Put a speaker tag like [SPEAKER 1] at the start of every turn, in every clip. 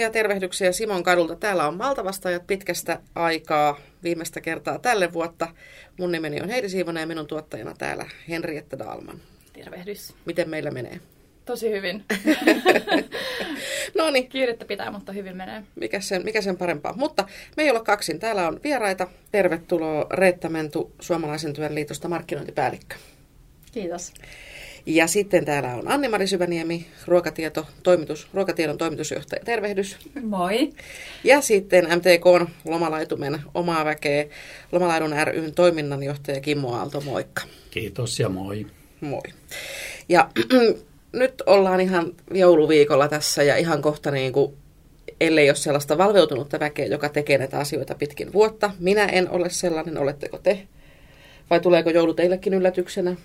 [SPEAKER 1] ja tervehdyksiä Simon kadulta. Täällä on Maltavastaajat pitkästä aikaa, viimeistä kertaa tälle vuotta. Mun nimeni on Heidi Siivonen ja minun tuottajana täällä Henriette Dalman.
[SPEAKER 2] Tervehdys.
[SPEAKER 1] Miten meillä menee?
[SPEAKER 2] Tosi hyvin.
[SPEAKER 1] no niin.
[SPEAKER 2] Kiirettä pitää, mutta hyvin menee.
[SPEAKER 1] Mikä sen, mikä sen parempaa. Mutta me ei olla kaksin. Täällä on vieraita. Tervetuloa Reetta Mentu, Suomalaisen työn liitosta markkinointipäällikkö.
[SPEAKER 2] Kiitos.
[SPEAKER 1] Ja sitten täällä on Anni-Mari Syväniemi, ruokatieto, toimitus, ruokatiedon toimitusjohtaja. Tervehdys.
[SPEAKER 3] Moi.
[SPEAKER 1] Ja sitten MTK Lomalaitumen omaa väkeä, Lomalaidun ryn toiminnanjohtaja Kimmo Aalto, moikka.
[SPEAKER 4] Kiitos ja moi.
[SPEAKER 1] Moi. Ja nyt ollaan ihan jouluviikolla tässä ja ihan kohta niin kuin, ellei ole sellaista valveutunutta väkeä, joka tekee näitä asioita pitkin vuotta. Minä en ole sellainen, oletteko te? Vai tuleeko joulu teillekin yllätyksenä?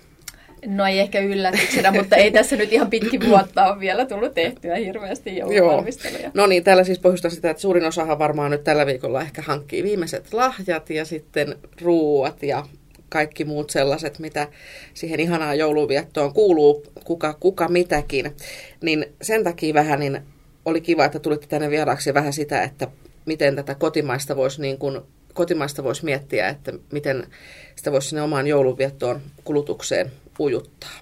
[SPEAKER 2] No ei ehkä yllätyksenä, mutta ei tässä nyt ihan pitkin vuotta ole vielä tullut tehtyä hirveästi jouluvalmisteluja.
[SPEAKER 1] No niin, täällä siis pohjustaa sitä, että suurin osahan varmaan nyt tällä viikolla ehkä hankkii viimeiset lahjat ja sitten ruuat ja kaikki muut sellaiset, mitä siihen ihanaan jouluviettoon kuuluu, kuka, kuka mitäkin. Niin sen takia vähän niin oli kiva, että tulitte tänne vieraaksi vähän sitä, että miten tätä kotimaista voisi niin kuin, kotimaista voisi miettiä, että miten sitä voisi sinne omaan jouluviettoon kulutukseen ujuttaa.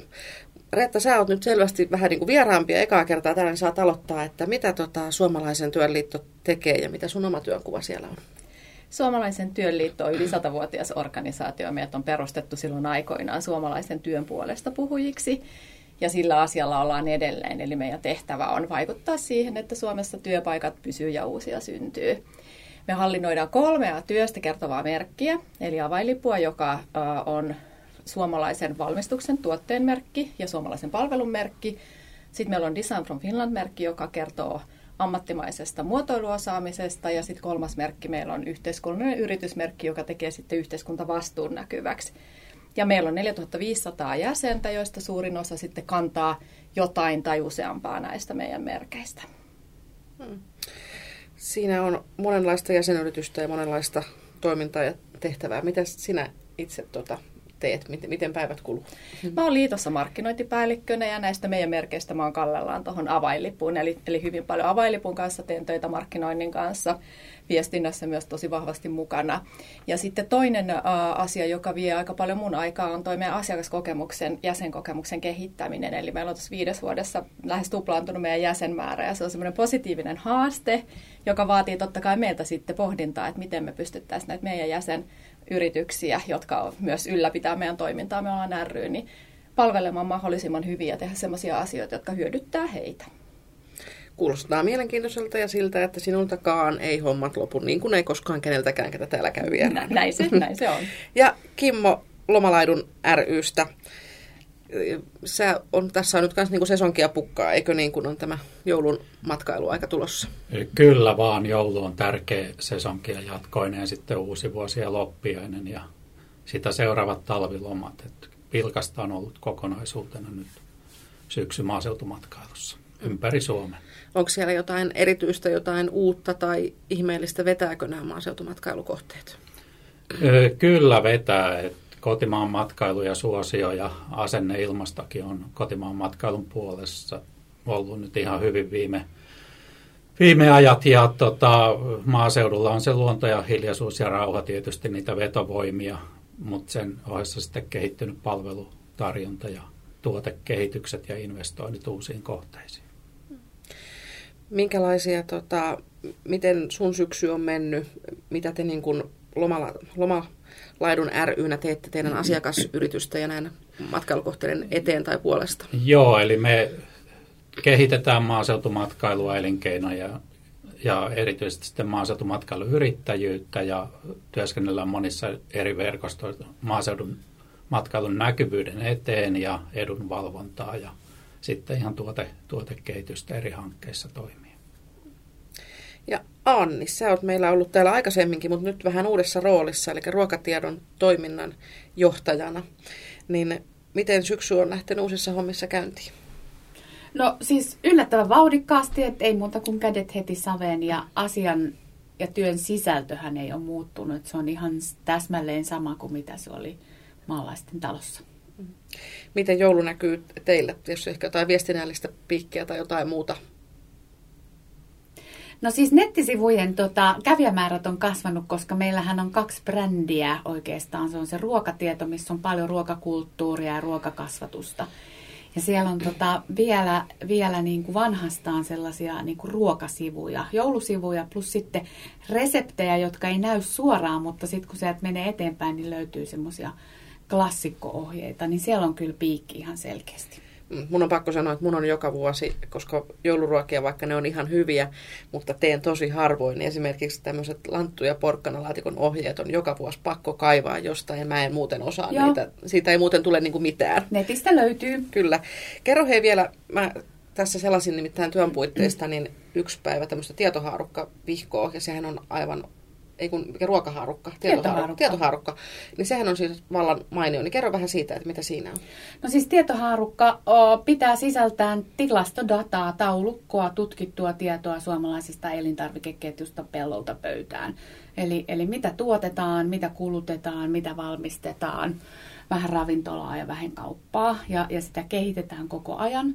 [SPEAKER 1] Reetta, sä oot nyt selvästi vähän niin kuin vieraampi ja ekaa kertaa täällä niin saat aloittaa, että mitä tota Suomalaisen työnliitto tekee ja mitä sun oma työnkuva siellä on?
[SPEAKER 2] Suomalaisen työnliitto on yli satavuotias organisaatio. Meidät on perustettu silloin aikoinaan suomalaisen työn puolesta puhujiksi. Ja sillä asialla ollaan edelleen. Eli meidän tehtävä on vaikuttaa siihen, että Suomessa työpaikat pysyy ja uusia syntyy. Me hallinnoidaan kolmea työstä kertovaa merkkiä, eli availipua, joka on suomalaisen valmistuksen tuotteen merkki ja suomalaisen palvelun merkki. Sitten meillä on Design from Finland-merkki, joka kertoo ammattimaisesta muotoiluosaamisesta ja sitten kolmas merkki meillä on yhteiskunnallinen yritysmerkki, joka tekee sitten yhteiskuntavastuun näkyväksi. Ja meillä on 4500 jäsentä, joista suurin osa sitten kantaa jotain tai useampaa näistä meidän merkeistä. Hmm.
[SPEAKER 1] Siinä on monenlaista jäsenyritystä ja monenlaista toimintaa ja tehtävää. Mitä sinä itse tuota, teet? Miten, päivät kuluu?
[SPEAKER 2] Mä oon liitossa markkinointipäällikkönä ja näistä meidän merkeistä mä oon kallellaan tuohon avainlipuun. Eli, eli hyvin paljon avainlipun kanssa teen töitä markkinoinnin kanssa. Viestinnässä myös tosi vahvasti mukana. Ja sitten toinen ä, asia, joka vie aika paljon mun aikaa, on toi meidän asiakaskokemuksen, jäsenkokemuksen kehittäminen. Eli meillä on tuossa viides vuodessa lähes tuplaantunut meidän jäsenmäärä ja se on semmoinen positiivinen haaste, joka vaatii totta kai meiltä sitten pohdintaa, että miten me pystyttäisiin näitä meidän jäsen yrityksiä, jotka myös ylläpitää meidän toimintaa, me ollaan ry, niin palvelemaan mahdollisimman hyvin ja tehdä sellaisia asioita, jotka hyödyttää heitä.
[SPEAKER 1] Kuulostaa mielenkiintoiselta ja siltä, että sinultakaan ei hommat lopu, niin kuin ei koskaan keneltäkään, ketä täällä käy
[SPEAKER 2] vieraana. Näin se, näin se on.
[SPEAKER 1] Ja Kimmo Lomalaidun rystä sä on, tässä on nyt myös niinku sesonkia pukkaa, eikö niin kuin on tämä joulun matkailu aika tulossa?
[SPEAKER 4] Kyllä vaan, joulu on tärkeä sesonkia jatkoinen ja sitten uusi vuosi ja loppiainen ja sitä seuraavat talvilomat. Et pilkasta on ollut kokonaisuutena nyt syksy maaseutumatkailussa ympäri Suomen.
[SPEAKER 1] Onko siellä jotain erityistä, jotain uutta tai ihmeellistä, vetääkö nämä maaseutumatkailukohteet?
[SPEAKER 4] Kyllä vetää. Et kotimaan matkailu ja suosio ja asenne ilmastakin on kotimaan matkailun puolessa ollut nyt ihan hyvin viime, viime ajat. Ja tota, maaseudulla on se luonto ja hiljaisuus ja rauha tietysti niitä vetovoimia, mutta sen ohessa sitten kehittynyt palvelutarjonta ja tuotekehitykset ja investoinnit uusiin kohteisiin.
[SPEAKER 1] Minkälaisia, tota, miten sun syksy on mennyt, mitä te niin kuin lomalla, loma, Laidun rynä teette teidän asiakasyritystä ja näin matkailukohteiden eteen tai puolesta?
[SPEAKER 4] Joo, eli me kehitetään maaseutumatkailua elinkeinoa ja, ja erityisesti sitten maaseutumatkailuyrittäjyyttä ja työskennellään monissa eri verkostoissa maaseudun matkailun näkyvyyden eteen ja edunvalvontaa ja sitten ihan tuote, tuotekehitystä eri hankkeissa toimii.
[SPEAKER 1] Anni, sä oot meillä ollut täällä aikaisemminkin, mutta nyt vähän uudessa roolissa, eli ruokatiedon toiminnan johtajana. Niin miten syksy on lähtenyt uusissa hommissa käyntiin?
[SPEAKER 3] No siis yllättävän vauhdikkaasti, että ei muuta kuin kädet heti saveen ja asian ja työn sisältöhän ei ole muuttunut. Se on ihan täsmälleen sama kuin mitä se oli maalaisten talossa.
[SPEAKER 1] Miten joulu näkyy teille? Jos ehkä jotain viestinnällistä piikkiä tai jotain muuta
[SPEAKER 3] No siis nettisivujen tota, kävijämäärät on kasvanut, koska meillähän on kaksi brändiä oikeastaan. Se on se ruokatieto, missä on paljon ruokakulttuuria ja ruokakasvatusta. Ja siellä on tota, vielä, vielä niin kuin vanhastaan sellaisia niin kuin ruokasivuja, joulusivuja, plus sitten reseptejä, jotka ei näy suoraan, mutta sitten kun sieltä menee eteenpäin, niin löytyy semmoisia klassikko-ohjeita, niin siellä on kyllä piikki ihan selkeästi.
[SPEAKER 1] Mun on pakko sanoa, että mun on joka vuosi, koska jouluruokia, vaikka ne on ihan hyviä, mutta teen tosi harvoin. Esimerkiksi tämmöiset lanttu- ja porkkanalaatikon ohjeet on joka vuosi pakko kaivaa jostain, ja mä en muuten osaa Joo. niitä. Siitä ei muuten tule niinku mitään.
[SPEAKER 3] Netistä löytyy.
[SPEAKER 1] Kyllä. Kerro hei vielä, mä tässä sellaisin nimittäin työn puitteista, niin yksi päivä tämmöistä tietohaarukka vihkoa, ja sehän on aivan ei kun, mikä ruokahaarukka, tietohaarukka. tietohaarukka, niin sehän on siis vallan mainio. Niin kerro vähän siitä, että mitä siinä on.
[SPEAKER 3] No siis tietohaarukka o, pitää sisältään tilastodataa, taulukkoa, tutkittua tietoa suomalaisista elintarvikeketjusta pellolta pöytään. Eli, eli mitä tuotetaan, mitä kulutetaan, mitä valmistetaan, vähän ravintolaa ja vähän kauppaa. Ja, ja sitä kehitetään koko ajan.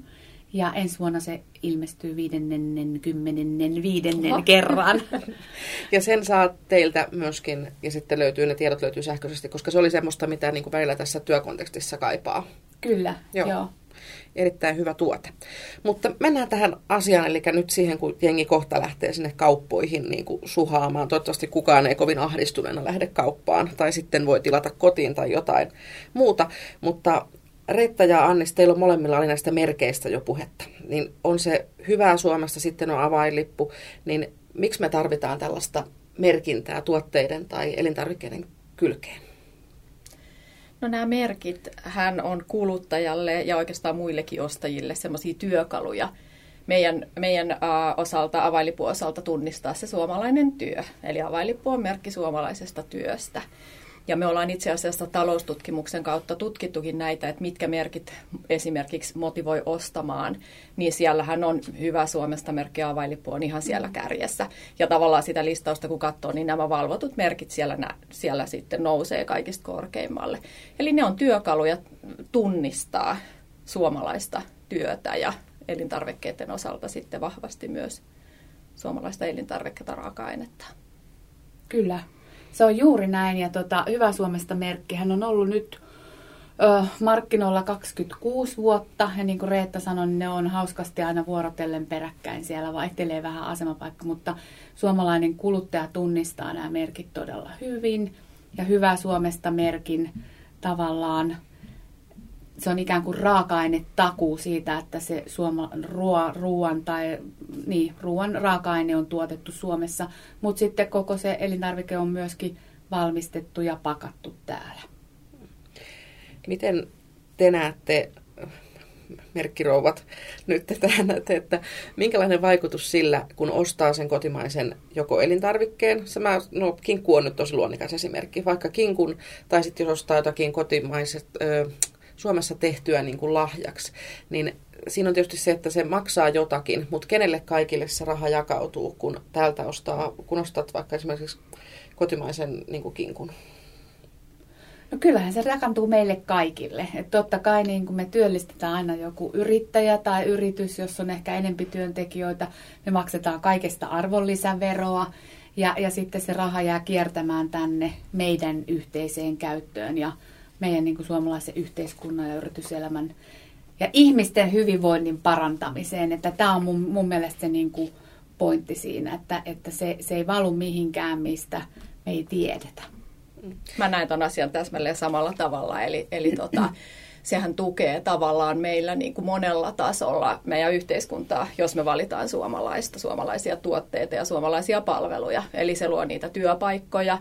[SPEAKER 3] Ja ensi vuonna se ilmestyy viidennen, kymmenennen, viidennen Oho. kerran.
[SPEAKER 1] ja sen saa teiltä myöskin, ja sitten löytyy, ne tiedot löytyy sähköisesti, koska se oli semmoista, mitä niin kuin välillä tässä työkontekstissa kaipaa.
[SPEAKER 3] Kyllä, joo. joo.
[SPEAKER 1] Erittäin hyvä tuote. Mutta mennään tähän asiaan, eli nyt siihen, kun jengi kohta lähtee sinne kauppoihin niin kuin suhaamaan. Toivottavasti kukaan ei kovin ahdistuneena lähde kauppaan, tai sitten voi tilata kotiin tai jotain muuta. Mutta Retta ja Annis, teillä on molemmilla oli näistä merkeistä jo puhetta. Niin on se hyvää Suomesta, sitten on avainlippu, niin miksi me tarvitaan tällaista merkintää tuotteiden tai elintarvikkeiden kylkeen?
[SPEAKER 2] No nämä merkit, hän on kuluttajalle ja oikeastaan muillekin ostajille semmoisia työkaluja meidän, meidän osalta, availipun osalta tunnistaa se suomalainen työ. Eli availippu on merkki suomalaisesta työstä. Ja me ollaan itse asiassa taloustutkimuksen kautta tutkittukin näitä, että mitkä merkit esimerkiksi motivoi ostamaan, niin siellähän on hyvä Suomesta merkki availippu on ihan siellä kärjessä. Ja tavallaan sitä listausta kun katsoo, niin nämä valvotut merkit siellä, siellä sitten nousee kaikista korkeimmalle. Eli ne on työkaluja tunnistaa suomalaista työtä ja elintarvikkeiden osalta sitten vahvasti myös suomalaista elintarvikkeita raaka-ainetta.
[SPEAKER 3] Kyllä, se on juuri näin ja tota, Hyvä Suomesta merkki, hän on ollut nyt ö, markkinoilla 26 vuotta ja niin kuin Reetta sanoi, niin ne on hauskasti aina vuorotellen peräkkäin. Siellä vaihtelee vähän asemapaikka, mutta suomalainen kuluttaja tunnistaa nämä merkit todella hyvin ja Hyvä Suomesta merkin tavallaan se on ikään kuin raaka-ainetakuu siitä, että se suoma, ruo, ruoan tai niin, ruoan raaka-aine on tuotettu Suomessa, mutta sitten koko se elintarvike on myöskin valmistettu ja pakattu täällä.
[SPEAKER 1] Miten te näette, merkkirouvat, nyt te näette, että minkälainen vaikutus sillä, kun ostaa sen kotimaisen joko elintarvikkeen, se mä, no kinkku on nyt tosi luonnikas esimerkki, vaikka kinkun, tai sitten jos ostaa jotakin kotimaiset, ö, Suomessa tehtyä niin kuin lahjaksi, niin siinä on tietysti se, että se maksaa jotakin, mutta kenelle kaikille se raha jakautuu, kun täältä ostaa, kun ostat vaikka esimerkiksi kotimaisen niin kuin kinkun?
[SPEAKER 3] No kyllähän se rakantuu meille kaikille. Et totta kai niin kun me työllistetään aina joku yrittäjä tai yritys, jos on ehkä enempi työntekijöitä, me maksetaan kaikesta arvonlisäveroa ja, ja sitten se raha jää kiertämään tänne meidän yhteiseen käyttöön. Ja meidän niin kuin suomalaisen yhteiskunnan ja yrityselämän ja ihmisten hyvinvoinnin parantamiseen. Että tämä on mun, mun mielestä se niin kuin pointti siinä, että, että se, se ei valu mihinkään, mistä me ei tiedetä.
[SPEAKER 2] Mä näen ton asian täsmälleen samalla tavalla, eli, eli tota, sehän tukee tavallaan meillä niin kuin monella tasolla meidän yhteiskuntaa, jos me valitaan suomalaista, suomalaisia tuotteita ja suomalaisia palveluja. Eli se luo niitä työpaikkoja,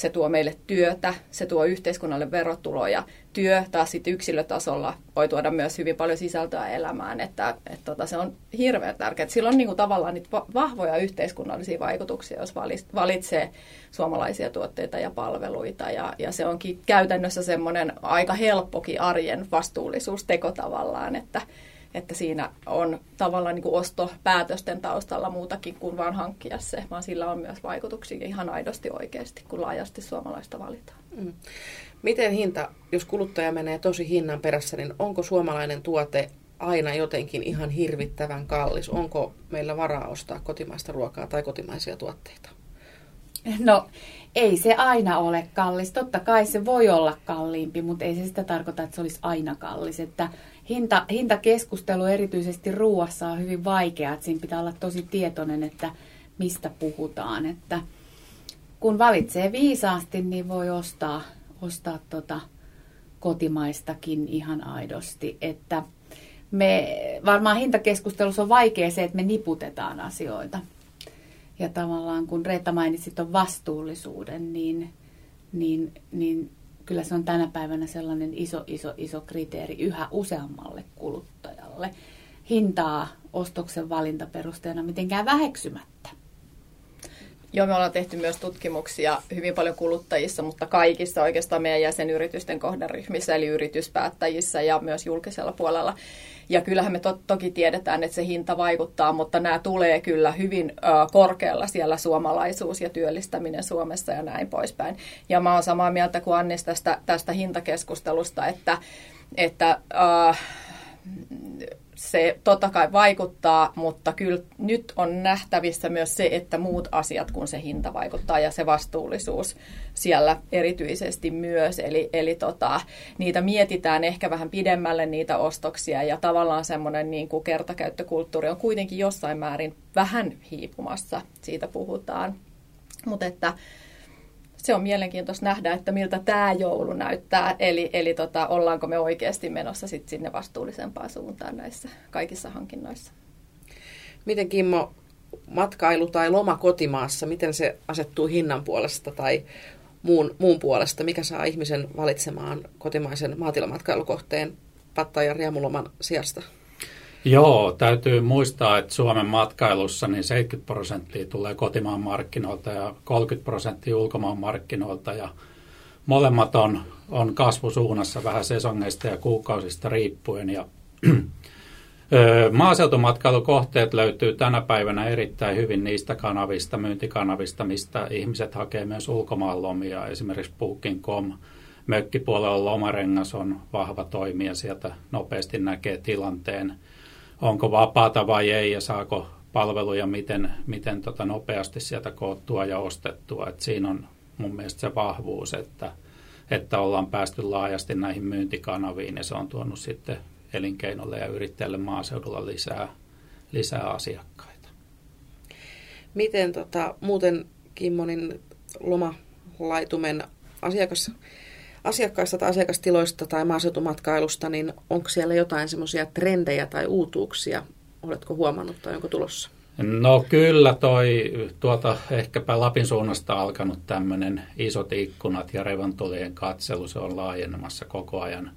[SPEAKER 2] se tuo meille työtä, se tuo yhteiskunnalle verotuloja. Työ taas sitten yksilötasolla voi tuoda myös hyvin paljon sisältöä elämään, että, että tota, se on hirveän tärkeää. Sillä on niin kuin tavallaan niitä vahvoja yhteiskunnallisia vaikutuksia, jos valitsee suomalaisia tuotteita ja palveluita. Ja, ja se onkin käytännössä semmoinen aika helppokin arjen vastuullisuusteko tavallaan, että, että siinä on tavallaan niin kuin ostopäätösten taustalla muutakin kuin vain hankkia se, vaan sillä on myös vaikutuksia ihan aidosti oikeasti, kun laajasti suomalaista valitaan. Mm.
[SPEAKER 1] Miten hinta, jos kuluttaja menee tosi hinnan perässä, niin onko suomalainen tuote aina jotenkin ihan hirvittävän kallis? Onko meillä varaa ostaa kotimaista ruokaa tai kotimaisia tuotteita?
[SPEAKER 3] No ei se aina ole kallis. Totta kai se voi olla kalliimpi, mutta ei se sitä tarkoita, että se olisi aina kallis. Että hinta, hintakeskustelu erityisesti ruuassa on hyvin vaikea, että siinä pitää olla tosi tietoinen, että mistä puhutaan. Että kun valitsee viisaasti, niin voi ostaa, ostaa tota kotimaistakin ihan aidosti. Että me, varmaan hintakeskustelussa on vaikea se, että me niputetaan asioita. Ja tavallaan kun Reetta mainitsit on vastuullisuuden, niin, niin, niin kyllä se on tänä päivänä sellainen iso, iso, iso kriteeri yhä useammalle kuluttajalle. Hintaa ostoksen valintaperusteena mitenkään väheksymättä.
[SPEAKER 2] Joo, me ollaan tehty myös tutkimuksia hyvin paljon kuluttajissa, mutta kaikissa oikeastaan meidän jäsenyritysten kohderyhmissä, eli yrityspäättäjissä ja myös julkisella puolella. Ja kyllähän me to- toki tiedetään, että se hinta vaikuttaa, mutta nämä tulee kyllä hyvin ö, korkealla siellä suomalaisuus ja työllistäminen Suomessa ja näin poispäin. Ja mä oon samaa mieltä kuin Annis tästä, tästä hintakeskustelusta, että, että ö, se totta kai vaikuttaa, mutta kyllä nyt on nähtävissä myös se, että muut asiat kuin se hinta vaikuttaa ja se vastuullisuus siellä erityisesti myös. Eli, eli tota, niitä mietitään ehkä vähän pidemmälle niitä ostoksia ja tavallaan semmoinen niin kuin kertakäyttökulttuuri on kuitenkin jossain määrin vähän hiipumassa, siitä puhutaan. Mutta että se on mielenkiintoista nähdä, että miltä tämä joulu näyttää. Eli, eli tota, ollaanko me oikeasti menossa sit sinne vastuullisempaan suuntaan näissä kaikissa hankinnoissa.
[SPEAKER 1] Miten Kimmo, matkailu tai loma kotimaassa, miten se asettuu hinnan puolesta tai muun, muun puolesta? Mikä saa ihmisen valitsemaan kotimaisen maatilamatkailukohteen pattajan riemuloman sijasta?
[SPEAKER 4] Joo, täytyy muistaa, että Suomen matkailussa niin 70 prosenttia tulee kotimaan markkinoilta ja 30 prosenttia ulkomaan markkinoilta ja molemmat on, on kasvusuunnassa vähän sesongeista ja kuukausista riippuen ja Maaseutumatkailukohteet löytyy tänä päivänä erittäin hyvin niistä kanavista, myyntikanavista, mistä ihmiset hakee myös ulkomaanlomia. Esimerkiksi Booking.com, mökkipuolella Lomarengas on vahva toimija, sieltä nopeasti näkee tilanteen – onko vapaata vai ei ja saako palveluja miten, miten tota nopeasti sieltä koottua ja ostettua. Et siinä on mun mielestä se vahvuus, että, että ollaan päästy laajasti näihin myyntikanaviin ja se on tuonut sitten elinkeinolle ja yrittäjälle maaseudulla lisää, lisää asiakkaita.
[SPEAKER 1] Miten tota, muuten Kimmonin lomalaitumen asiakas asiakkaista tai asiakastiloista tai maaseutumatkailusta, niin onko siellä jotain semmoisia trendejä tai uutuuksia? Oletko huomannut tai onko tulossa?
[SPEAKER 4] No kyllä toi tuota ehkäpä Lapin suunnasta alkanut tämmöinen isot ikkunat ja revontulien katselu, se on laajenemassa koko ajan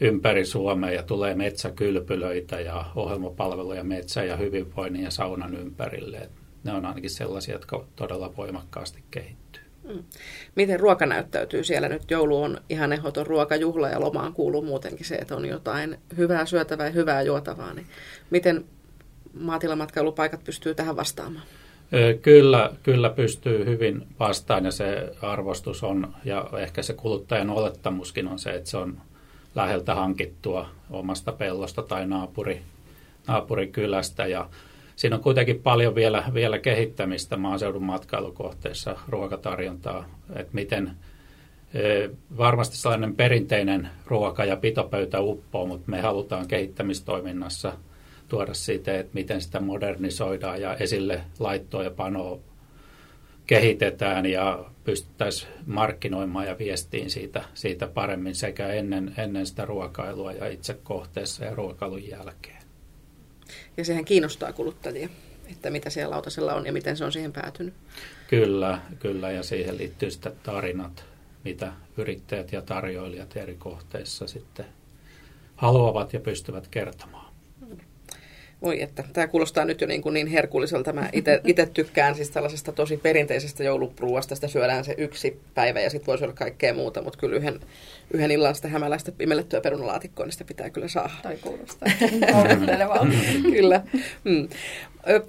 [SPEAKER 4] ympäri Suomea ja tulee metsäkylpylöitä ja ohjelmapalveluja metsä- ja hyvinvoinnin ja saunan ympärille. Ne on ainakin sellaisia, jotka todella voimakkaasti kehittyy. Mm.
[SPEAKER 1] Miten ruoka näyttäytyy siellä nyt? Joulu on ihan ehdoton ruokajuhla ja lomaan kuuluu muutenkin se, että on jotain hyvää syötävää ja hyvää juotavaa. Niin miten maatilamatkailupaikat pystyy tähän vastaamaan?
[SPEAKER 4] Kyllä, kyllä pystyy hyvin vastaan ja se arvostus on, ja ehkä se kuluttajan olettamuskin on se, että se on läheltä hankittua omasta pellosta tai naapuri, naapurikylästä. Ja siinä on kuitenkin paljon vielä, vielä kehittämistä maaseudun matkailukohteissa ruokatarjontaa, että miten varmasti sellainen perinteinen ruoka- ja pitopöytä uppoo, mutta me halutaan kehittämistoiminnassa tuoda siitä, että miten sitä modernisoidaan ja esille laittoa ja panoa kehitetään ja pystyttäisiin markkinoimaan ja viestiin siitä, siitä paremmin sekä ennen, ennen sitä ruokailua ja itse kohteessa ja ruokailun jälkeen.
[SPEAKER 1] Ja sehän kiinnostaa kuluttajia, että mitä siellä lautasella on ja miten se on siihen päätynyt.
[SPEAKER 4] Kyllä, kyllä ja siihen liittyy sitten tarinat, mitä yrittäjät ja tarjoilijat eri kohteissa sitten haluavat ja pystyvät kertomaan.
[SPEAKER 1] Voi että, tämä kuulostaa nyt jo niin, kuin niin herkulliselta. Mä itse tykkään siis tällaisesta tosi perinteisestä joulupruuasta. Sitä syödään se yksi päivä ja sitten voisi olla kaikkea muuta, mutta kyllä yhden, yhden illan sitä hämäläistä pimellettyä perunalaatikkoa, niin sitä pitää kyllä saada.
[SPEAKER 2] Tai kuulostaa
[SPEAKER 1] kyllä. Mm.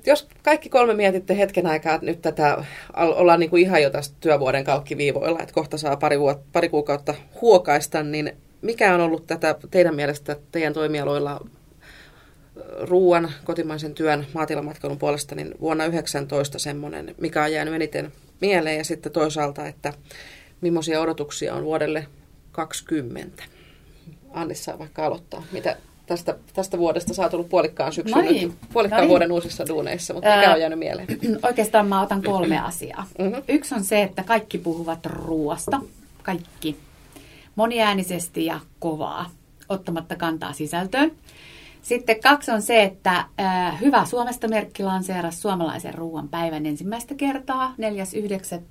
[SPEAKER 1] Jos kaikki kolme mietitte hetken aikaa nyt tätä, ollaan niin kuin ihan jo tästä työvuoden kalkkiviivoilla, että kohta saa pari, vuot, pari kuukautta huokaista, niin mikä on ollut tätä teidän mielestä teidän toimialoilla ruoan, kotimaisen työn, maatilamatkailun puolesta, niin vuonna 19 semmoinen, mikä on jäänyt eniten mieleen. Ja sitten toisaalta, että millaisia odotuksia on vuodelle 20. Annissa vaikka aloittaa. Mitä tästä, tästä vuodesta sä oot ollut puolikkaan syksyn,
[SPEAKER 3] No niin.
[SPEAKER 1] puolikkaan
[SPEAKER 3] No niin.
[SPEAKER 1] vuoden uusissa duuneissa, mutta mikä
[SPEAKER 3] Ää,
[SPEAKER 1] on jäänyt mieleen?
[SPEAKER 3] Oikeastaan mä otan kolme asiaa.
[SPEAKER 1] Mhm.
[SPEAKER 3] Yksi on se, että kaikki puhuvat ruoasta. Kaikki. Moniäänisesti ja kovaa, ottamatta kantaa sisältöön. Sitten kaksi on se, että äh, Hyvä Suomesta merkki lanseerasi suomalaisen ruoan päivän ensimmäistä kertaa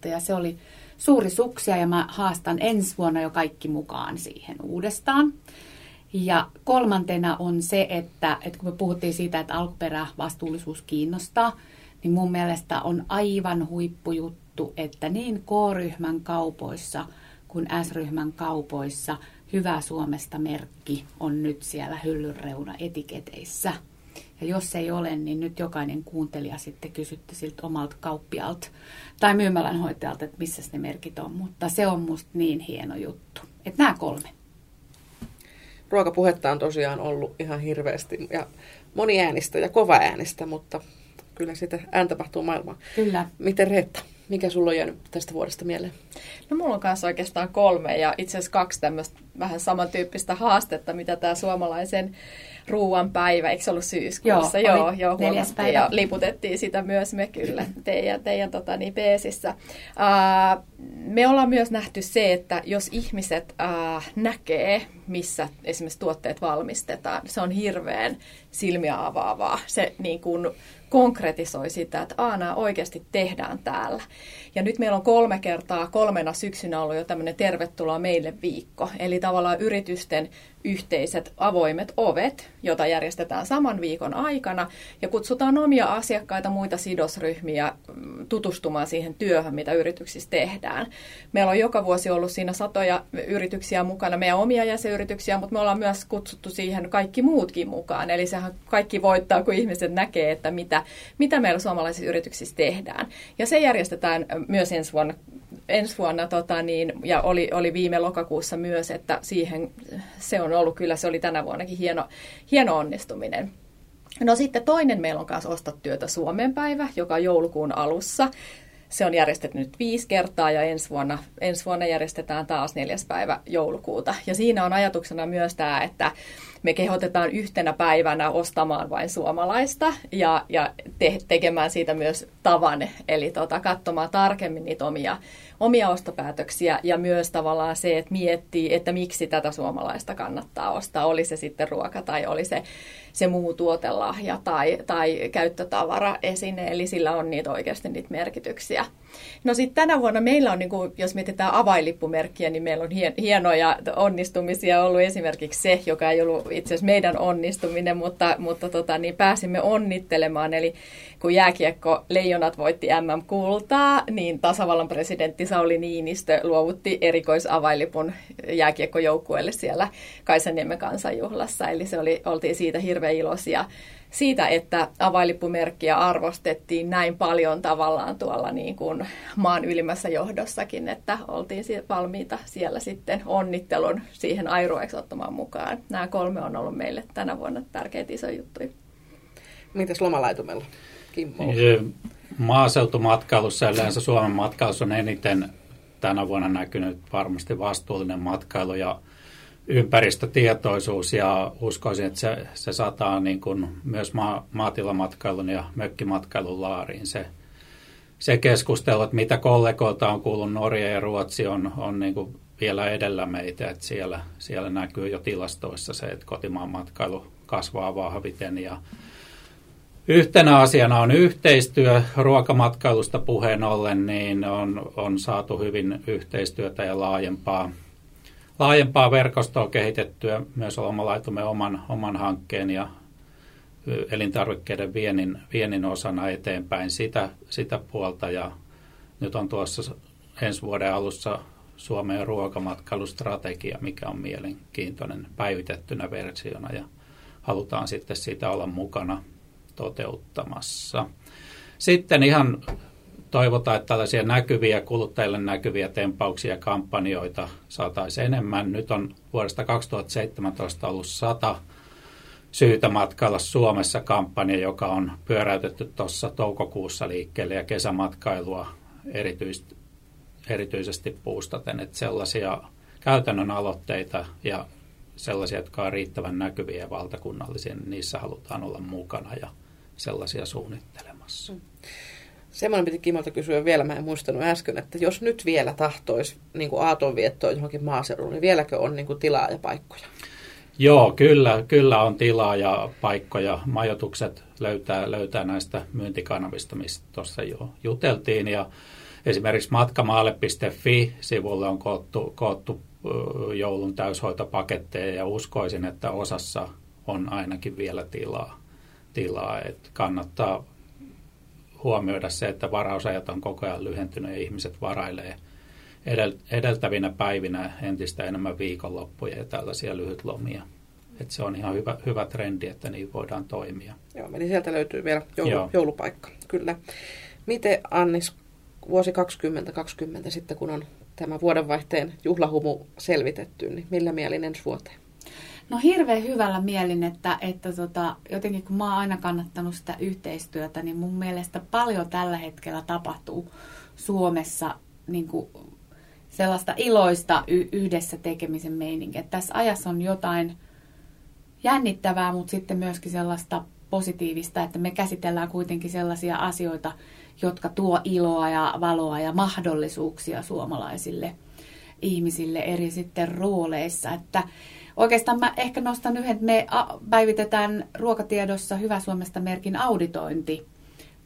[SPEAKER 3] 4.9. ja se oli suuri suksia ja mä haastan ensi vuonna jo kaikki mukaan siihen uudestaan. Ja kolmantena on se, että, että kun me puhuttiin siitä, että alkuperävastuullisuus kiinnostaa, niin mun mielestä on aivan huippujuttu, että niin K-ryhmän kaupoissa kuin S-ryhmän kaupoissa Hyvä Suomesta merkki on nyt siellä hyllyn reuna etiketeissä. Ja jos ei ole, niin nyt jokainen kuuntelija sitten kysytte siltä omalta kauppialta tai myymälänhoitajalta, että missä ne merkit on. Mutta se on musta niin hieno juttu. Että nämä kolme.
[SPEAKER 1] Ruokapuhetta on tosiaan ollut ihan hirveästi ja moniäänistä ja kova äänistä, mutta kyllä sitä ääntä tapahtuu maailmaan.
[SPEAKER 3] Kyllä.
[SPEAKER 1] Miten Reetta, mikä sulla on jäänyt tästä vuodesta mieleen?
[SPEAKER 2] No mulla on kanssa oikeastaan kolme ja itse asiassa kaksi tämmöistä vähän samantyyppistä haastetta, mitä tämä suomalaisen ruuan päivä, eikö se ollut syyskuussa?
[SPEAKER 3] Joo,
[SPEAKER 2] joo, joo huomattiin
[SPEAKER 3] päivä.
[SPEAKER 2] ja liputettiin sitä myös me kyllä teidän, teidän tota, niin, peesissä. Ää, me ollaan myös nähty se, että jos ihmiset ää, näkee, missä esimerkiksi tuotteet valmistetaan, se on hirveän silmiä avaavaa. Se niin kuin, konkretisoi sitä, että Aa, nämä oikeasti tehdään täällä. Ja nyt meillä on kolme kertaa, kolmena syksynä ollut jo tämmöinen tervetuloa meille viikko. Eli tavallaan yritysten yhteiset avoimet ovet, jota järjestetään saman viikon aikana. Ja kutsutaan omia asiakkaita, muita sidosryhmiä mm, tutustumaan siihen työhön, mitä yrityksissä tehdään. Meillä on joka vuosi ollut siinä satoja yrityksiä mukana, meidän omia jäsenyrityksiä, mutta me ollaan myös kutsuttu siihen kaikki muutkin mukaan. Eli sehän kaikki voittaa, kun ihmiset näkee, että mitä, mitä meillä suomalaisissa yrityksissä tehdään. Ja se järjestetään myös ensi vuonna, ensi vuonna tota niin, ja oli, oli viime lokakuussa myös, että siihen se on ollut kyllä, se oli tänä vuonnakin hieno, hieno onnistuminen. No sitten toinen meillä on kanssa Osta työtä Suomen päivä, joka on joulukuun alussa. Se on järjestetty nyt viisi kertaa ja ensi vuonna, ensi vuonna järjestetään taas neljäs päivä joulukuuta. Ja siinä on ajatuksena myös tämä, että me kehotetaan yhtenä päivänä ostamaan vain suomalaista ja, ja te, tekemään siitä myös tavan, eli tota, katsomaan tarkemmin niitä omia, omia ostopäätöksiä ja myös tavallaan se, että miettii, että miksi tätä suomalaista kannattaa ostaa, oli se sitten ruoka tai oli se, se muu tuotelahja tai, tai käyttötavara esine, eli sillä on niitä oikeasti niitä merkityksiä. No sitten tänä vuonna meillä on, niin kuin, jos mietitään avainlippumerkkiä, niin meillä on hien, hienoja onnistumisia ollut esimerkiksi se, joka ei ollut itse asiassa meidän onnistuminen, mutta, mutta tota, niin pääsimme onnittelemaan. Eli kun jääkiekko Leijonat voitti MM-kultaa, niin tasavallan presidentti Sauli Niinistö luovutti erikoisavainlipun jääkiekkojoukkueelle siellä Kaisaniemen kansanjuhlassa. Eli se oli, oltiin siitä hirveän iloisia siitä, että avainlippumerkkiä arvostettiin näin paljon tavallaan tuolla niin kuin maan ylimmässä johdossakin, että oltiin valmiita siellä sitten onnittelun siihen airueeksi ottamaan mukaan. Nämä kolme on ollut meille tänä vuonna tärkeitä isoja juttuja.
[SPEAKER 1] Mitäs lomalaitumella? Kimmo.
[SPEAKER 4] Maaseutumatkailussa yleensä Suomen matkailussa on eniten tänä vuonna näkynyt varmasti vastuullinen matkailu ja ympäristötietoisuus ja uskoisin, että se, se sataa niin kuin myös ma, maatilamatkailun ja mökkimatkailun laariin. Se, se keskustelu, että mitä kollegoilta on kuullut Norja ja Ruotsi on, on niin kuin vielä edellä meitä, että siellä, siellä näkyy jo tilastoissa se, että kotimaan matkailu kasvaa vahviten ja Yhtenä asiana on yhteistyö. Ruokamatkailusta puheen ollen niin on, on saatu hyvin yhteistyötä ja laajempaa, laajempaa verkostoa kehitettyä myös omalaitumme oman, oman hankkeen ja elintarvikkeiden viennin, viennin osana eteenpäin sitä, sitä puolta. Ja nyt on tuossa ensi vuoden alussa Suomen ruokamatkailustrategia, mikä on mielenkiintoinen päivitettynä versiona ja halutaan sitten siitä olla mukana toteuttamassa. Sitten ihan toivotaan, että tällaisia näkyviä, kuluttajille näkyviä tempauksia ja kampanjoita saataisiin enemmän. Nyt on vuodesta 2017 ollut 100 syytä matkalla Suomessa kampanja, joka on pyöräytetty tuossa toukokuussa liikkeelle ja kesämatkailua erityisesti, erityisesti puustaten. Että sellaisia käytännön aloitteita ja sellaisia, jotka on riittävän näkyviä valtakunnallisia, niin niissä halutaan olla mukana ja sellaisia suunnittelemassa. Mm.
[SPEAKER 1] Semmoinen piti Kimolta kysyä vielä, mä en muistanut äsken, että jos nyt vielä tahtoisi niin aatonviettoa johonkin maaseudulle, niin vieläkö on niin kuin tilaa ja paikkoja?
[SPEAKER 4] Joo, kyllä, kyllä on tilaa ja paikkoja. Majoitukset löytää, löytää näistä myyntikanavista, mistä tuossa jo juteltiin. Ja esimerkiksi matkamaalle.fi-sivulle on koottu, koottu joulun täyshoitopaketteja ja uskoisin, että osassa on ainakin vielä tilaa. Tilaa. Et kannattaa huomioida se, että varausajat on koko ajan lyhentynyt ja ihmiset varailee edeltävinä päivinä entistä enemmän viikonloppuja ja tällaisia lyhytlomia. Et se on ihan hyvä, hyvä trendi, että niin voidaan toimia.
[SPEAKER 1] Joo, eli sieltä löytyy vielä joulu, Joo. joulupaikka, kyllä. Miten Annis, vuosi 2020 sitten, kun on tämä vuodenvaihteen juhlahumu selvitetty, niin millä mielin ensi vuoteen?
[SPEAKER 3] No hirveän hyvällä mielin, että, että tota, jotenkin kun mä oon aina kannattanut sitä yhteistyötä, niin mun mielestä paljon tällä hetkellä tapahtuu Suomessa niin kuin sellaista iloista y- yhdessä tekemisen meininkiä. Tässä ajassa on jotain jännittävää, mutta sitten myöskin sellaista positiivista, että me käsitellään kuitenkin sellaisia asioita, jotka tuo iloa ja valoa ja mahdollisuuksia suomalaisille ihmisille eri sitten rooleissa. Että oikeastaan mä ehkä nostan yhden, että me päivitetään ruokatiedossa Hyvä Suomesta merkin auditointi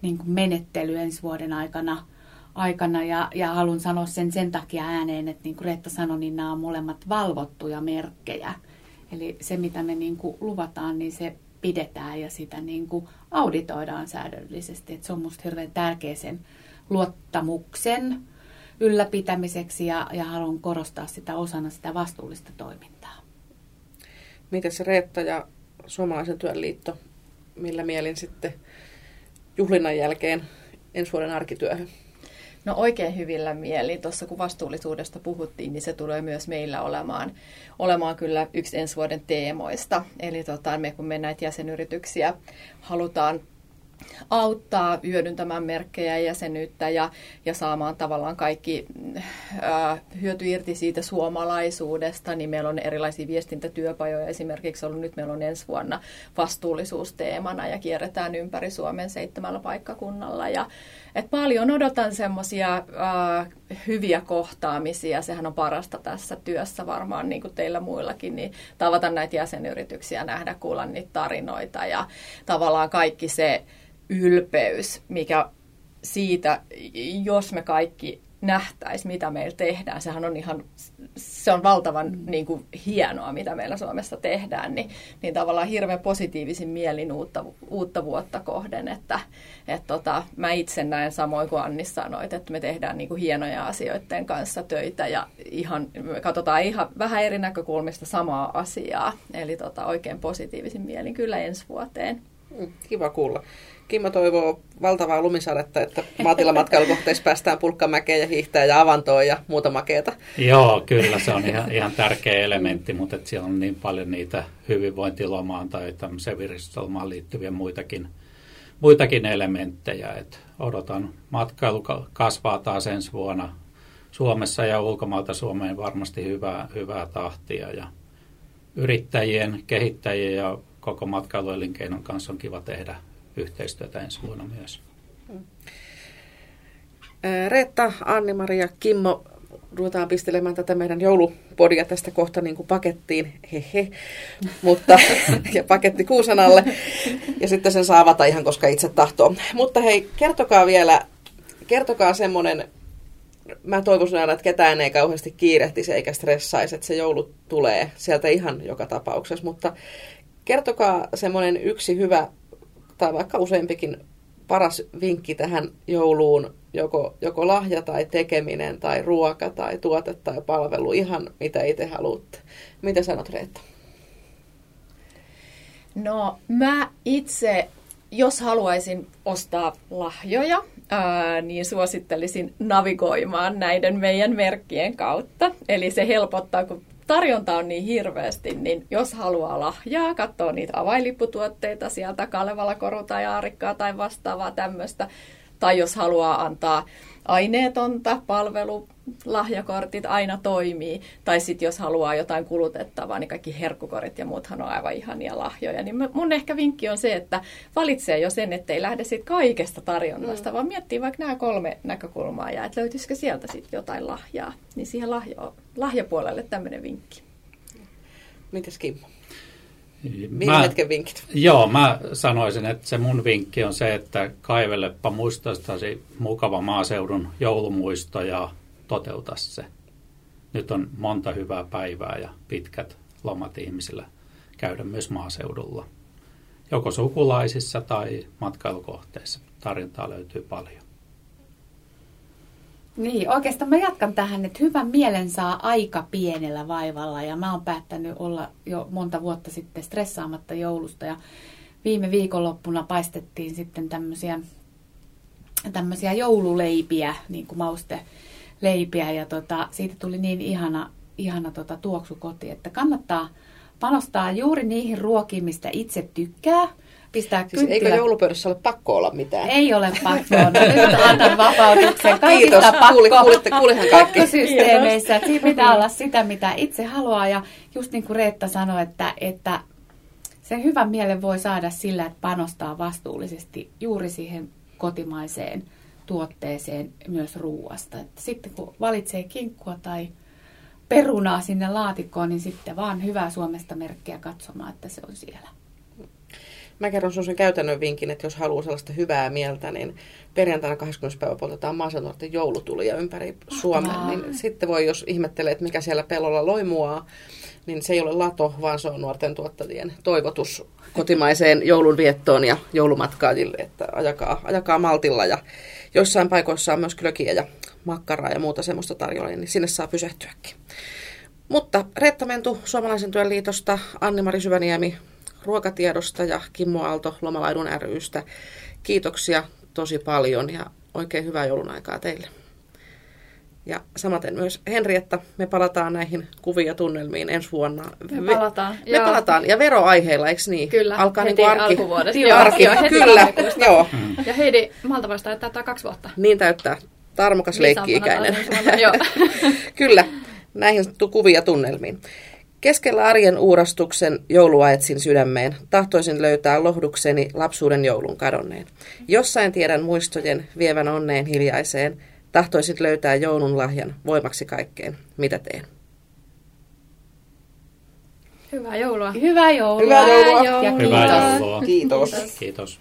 [SPEAKER 3] niin kuin menettely ensi vuoden aikana, aikana ja, ja haluan sanoa sen sen takia ääneen, että niin kuin Reetta sanoi, niin nämä on molemmat valvottuja merkkejä. Eli se, mitä me niin kuin luvataan, niin se pidetään ja sitä niin kuin auditoidaan säädöllisesti. Et se on minusta hirveän tärkeä sen luottamuksen ylläpitämiseksi ja, ja haluan korostaa sitä osana sitä vastuullista toimintaa.
[SPEAKER 1] Miten se Reetta ja Suomalaisen työn liitto, millä mielin sitten juhlinnan jälkeen ensi vuoden arkityöhön?
[SPEAKER 2] No oikein hyvillä mieli. Tuossa kun vastuullisuudesta puhuttiin, niin se tulee myös meillä olemaan, olemaan kyllä yksi ensi vuoden teemoista. Eli tota, me kun me näitä jäsenyrityksiä halutaan auttaa hyödyntämään merkkejä ja jäsenyyttä ja, ja saamaan tavallaan kaikki ää, hyöty irti siitä suomalaisuudesta, niin meillä on erilaisia viestintätyöpajoja esimerkiksi ollut. Nyt meillä on ensi vuonna vastuullisuusteemana ja kierretään ympäri Suomen seitsemällä paikkakunnalla. Ja et paljon odotan semmoisia hyviä kohtaamisia, sehän on parasta tässä työssä varmaan niin kuin teillä muillakin, niin tavata näitä jäsenyrityksiä, nähdä, kuulla niitä tarinoita ja tavallaan kaikki se ylpeys, mikä siitä, jos me kaikki nähtäisi, mitä meillä tehdään. Sehän on ihan, se on valtavan mm. niin kuin, hienoa, mitä meillä Suomessa tehdään, niin, niin tavallaan hirveän positiivisin mielin uutta, uutta vuotta kohden, että et, tota, mä itse näen samoin kuin Anni sanoit, että me tehdään niin kuin, hienoja asioiden kanssa töitä ja ihan, me katsotaan ihan vähän eri näkökulmista samaa asiaa, eli tota, oikein positiivisin mielin kyllä ensi vuoteen.
[SPEAKER 1] Kiva kuulla. Kimmo toivoo valtavaa lumisadetta, että maatilamatkailukohteissa päästään pulkkamäkeen ja hiihtää ja avantoon ja muuta makeeta.
[SPEAKER 4] Joo, kyllä se on ihan, ihan tärkeä elementti, mutta että siellä on niin paljon niitä hyvinvointilomaan tai tämmöiseen viristyslomaan liittyviä muitakin, muitakin elementtejä. Että odotan, matkailu kasvaa taas ensi vuonna Suomessa ja ulkomailta Suomeen varmasti hyvää, hyvää tahtia ja yrittäjien, kehittäjien ja koko matkailuelinkeinon kanssa on kiva tehdä yhteistyötä ensi vuonna myös.
[SPEAKER 1] Reetta, Anni-Maria, Kimmo, ruvetaan pistelemään tätä meidän joulupodia tästä kohta niin kuin pakettiin, hehe, mutta, ja paketti kuusanalle, ja sitten sen saa avata ihan koska itse tahtoo. Mutta hei, kertokaa vielä, kertokaa semmoinen, mä toivoisin aina, että ketään ei kauheasti kiirehtisi eikä stressaisi, että se joulu tulee sieltä ihan joka tapauksessa, mutta kertokaa semmoinen yksi hyvä tai vaikka useampikin paras vinkki tähän jouluun, joko, joko lahja tai tekeminen tai ruoka tai tuote tai palvelu, ihan mitä itse haluatte. Mitä sanot Reetta?
[SPEAKER 2] No mä itse, jos haluaisin ostaa lahjoja, ää, niin suosittelisin navigoimaan näiden meidän merkkien kautta. Eli se helpottaa, kun tarjonta on niin hirveästi, niin jos haluaa lahjaa, katsoa niitä avainlipputuotteita sieltä Kalevala, Koru tai Aarikkaa tai vastaavaa tämmöistä, tai jos haluaa antaa aineetonta palvelu, lahjakortit aina toimii. Tai sitten jos haluaa jotain kulutettavaa, niin kaikki herkkukorit ja muuthan on aivan ihania lahjoja. Niin mun ehkä vinkki on se, että valitsee jo sen, ettei lähde siitä kaikesta tarjonnasta, mm. vaan miettii vaikka nämä kolme näkökulmaa ja että löytyisikö sieltä sitten jotain lahjaa. Niin siihen lahjo, lahjapuolelle tämmöinen vinkki.
[SPEAKER 1] Mitäs Kimmo? Hetken vinkit?
[SPEAKER 4] Joo, mä sanoisin, että se mun vinkki on se, että kaivellepa muistostasi mukava maaseudun joulumuisto ja toteuta se. Nyt on monta hyvää päivää ja pitkät lomat ihmisillä käydä myös maaseudulla. Joko sukulaisissa tai matkailukohteissa. Tarjontaa löytyy paljon.
[SPEAKER 3] Niin, oikeastaan mä jatkan tähän, että hyvän mielen saa aika pienellä vaivalla. Ja mä oon päättänyt olla jo monta vuotta sitten stressaamatta joulusta. Ja viime viikonloppuna paistettiin sitten tämmöisiä, tämmöisiä joululeipiä, niin kuin mausteleipiä. Ja tota, siitä tuli niin ihana, ihana tota, tuoksu koti, että kannattaa panostaa juuri niihin ruokiin, mistä itse tykkää – pistää
[SPEAKER 1] siis eikö joulupöydässä ole pakko olla mitään?
[SPEAKER 3] Ei ole pakko. No, nyt annan vapautuksen.
[SPEAKER 1] Kaikista Kiitos. Pakko, Kuuli, kuulitte, kuulihan kaikki.
[SPEAKER 3] Pakkosysteemeissä. Siinä pitää olla sitä, mitä itse haluaa. Ja just niin kuin Reetta sanoi, että, että sen hyvän mielen voi saada sillä, että panostaa vastuullisesti juuri siihen kotimaiseen tuotteeseen myös ruuasta. Että sitten kun valitsee kinkkua tai perunaa sinne laatikkoon, niin sitten vaan hyvää Suomesta merkkiä katsomaan, että se on siellä.
[SPEAKER 1] Mä kerron sun sen käytännön vinkin, että jos haluaa sellaista hyvää mieltä, niin perjantaina 20. päivä poltetaan maaseutunuorten joulutulia ympäri Suomen. Niin sitten voi, jos ihmettelee, että mikä siellä pellolla loimuaa, niin se ei ole lato, vaan se on nuorten tuottajien toivotus kotimaiseen joulun viettoon ja joulumatkaajille, että ajakaa, ajakaa maltilla. Ja joissain paikoissa on myös klökiä ja makkaraa ja muuta semmoista tarjolla, niin sinne saa pysähtyäkin. Mutta Reetta Mentu Suomalaisen työn liitosta, Anni-Mari Syväniemi ruokatiedosta ja Kimmo Aalto Lomalaidun rystä. Kiitoksia tosi paljon ja oikein hyvää joulun aikaa teille. Ja samaten myös Henrietta, me palataan näihin kuvia tunnelmiin ensi vuonna.
[SPEAKER 2] Me palataan.
[SPEAKER 1] Me joo. palataan. Ja veroaiheilla, eikö niin?
[SPEAKER 2] Kyllä,
[SPEAKER 1] Alkaa
[SPEAKER 2] heti
[SPEAKER 1] niin arki.
[SPEAKER 2] alkuvuodesta.
[SPEAKER 1] Joo, arki. Joo, heti Kyllä, joo.
[SPEAKER 2] Ja Heidi Maltavasta täyttää kaksi vuotta.
[SPEAKER 1] Niin täyttää. Tarmokas leikki-ikäinen. Kyllä, näihin kuvia tunnelmiin. Keskellä arjen uurastuksen joulua etsin sydämeen. Tahtoisin löytää lohdukseni lapsuuden joulun kadonneen. Jossain tiedän muistojen vievän onneen hiljaiseen. Tahtoisin löytää joulun lahjan voimaksi kaikkeen, mitä teen.
[SPEAKER 2] Hyvää joulua.
[SPEAKER 3] Hyvää joulua.
[SPEAKER 1] Hyvää joulua.
[SPEAKER 3] Ja
[SPEAKER 4] Hyvää joulua.
[SPEAKER 1] Kiitos.
[SPEAKER 4] Kiitos.